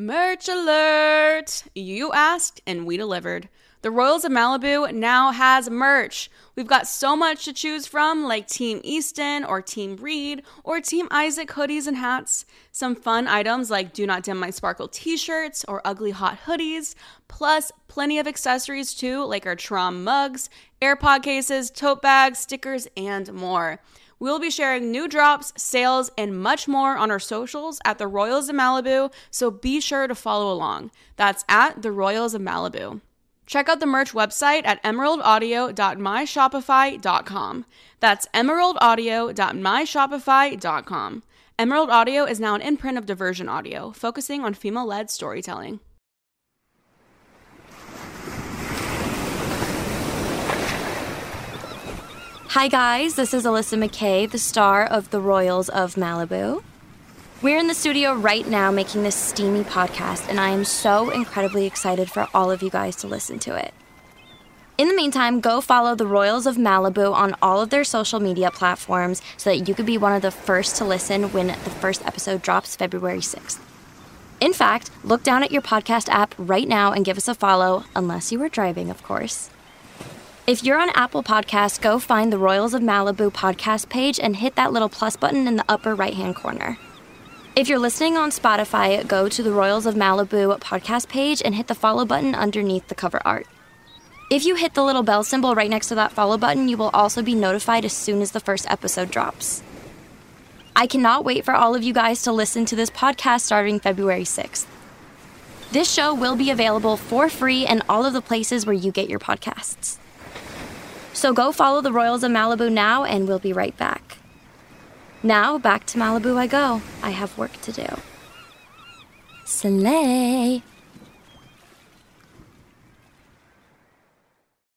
Merch alert! You asked and we delivered. The Royals of Malibu now has merch. We've got so much to choose from, like Team Easton or Team Reed or Team Isaac hoodies and hats. Some fun items like Do Not Dim My Sparkle t shirts or Ugly Hot hoodies, plus plenty of accessories too, like our Trom mugs, AirPod cases, tote bags, stickers, and more. We'll be sharing new drops, sales, and much more on our socials at the Royals of Malibu, so be sure to follow along. That's at the Royals of Malibu. Check out the merch website at emeraldaudio.myshopify.com. That's emeraldaudio.myshopify.com. Emerald Audio is now an imprint of Diversion Audio, focusing on female led storytelling. Hi, guys. This is Alyssa McKay, the star of The Royals of Malibu. We're in the studio right now making this steamy podcast, and I am so incredibly excited for all of you guys to listen to it. In the meantime, go follow the Royals of Malibu on all of their social media platforms so that you could be one of the first to listen when the first episode drops February 6th. In fact, look down at your podcast app right now and give us a follow, unless you are driving, of course. If you're on Apple Podcasts, go find the Royals of Malibu podcast page and hit that little plus button in the upper right hand corner. If you're listening on Spotify, go to the Royals of Malibu podcast page and hit the follow button underneath the cover art. If you hit the little bell symbol right next to that follow button, you will also be notified as soon as the first episode drops. I cannot wait for all of you guys to listen to this podcast starting February 6th. This show will be available for free in all of the places where you get your podcasts. So go follow the Royals of Malibu now, and we'll be right back. Now, back to Malibu I go. I have work to do. Slay.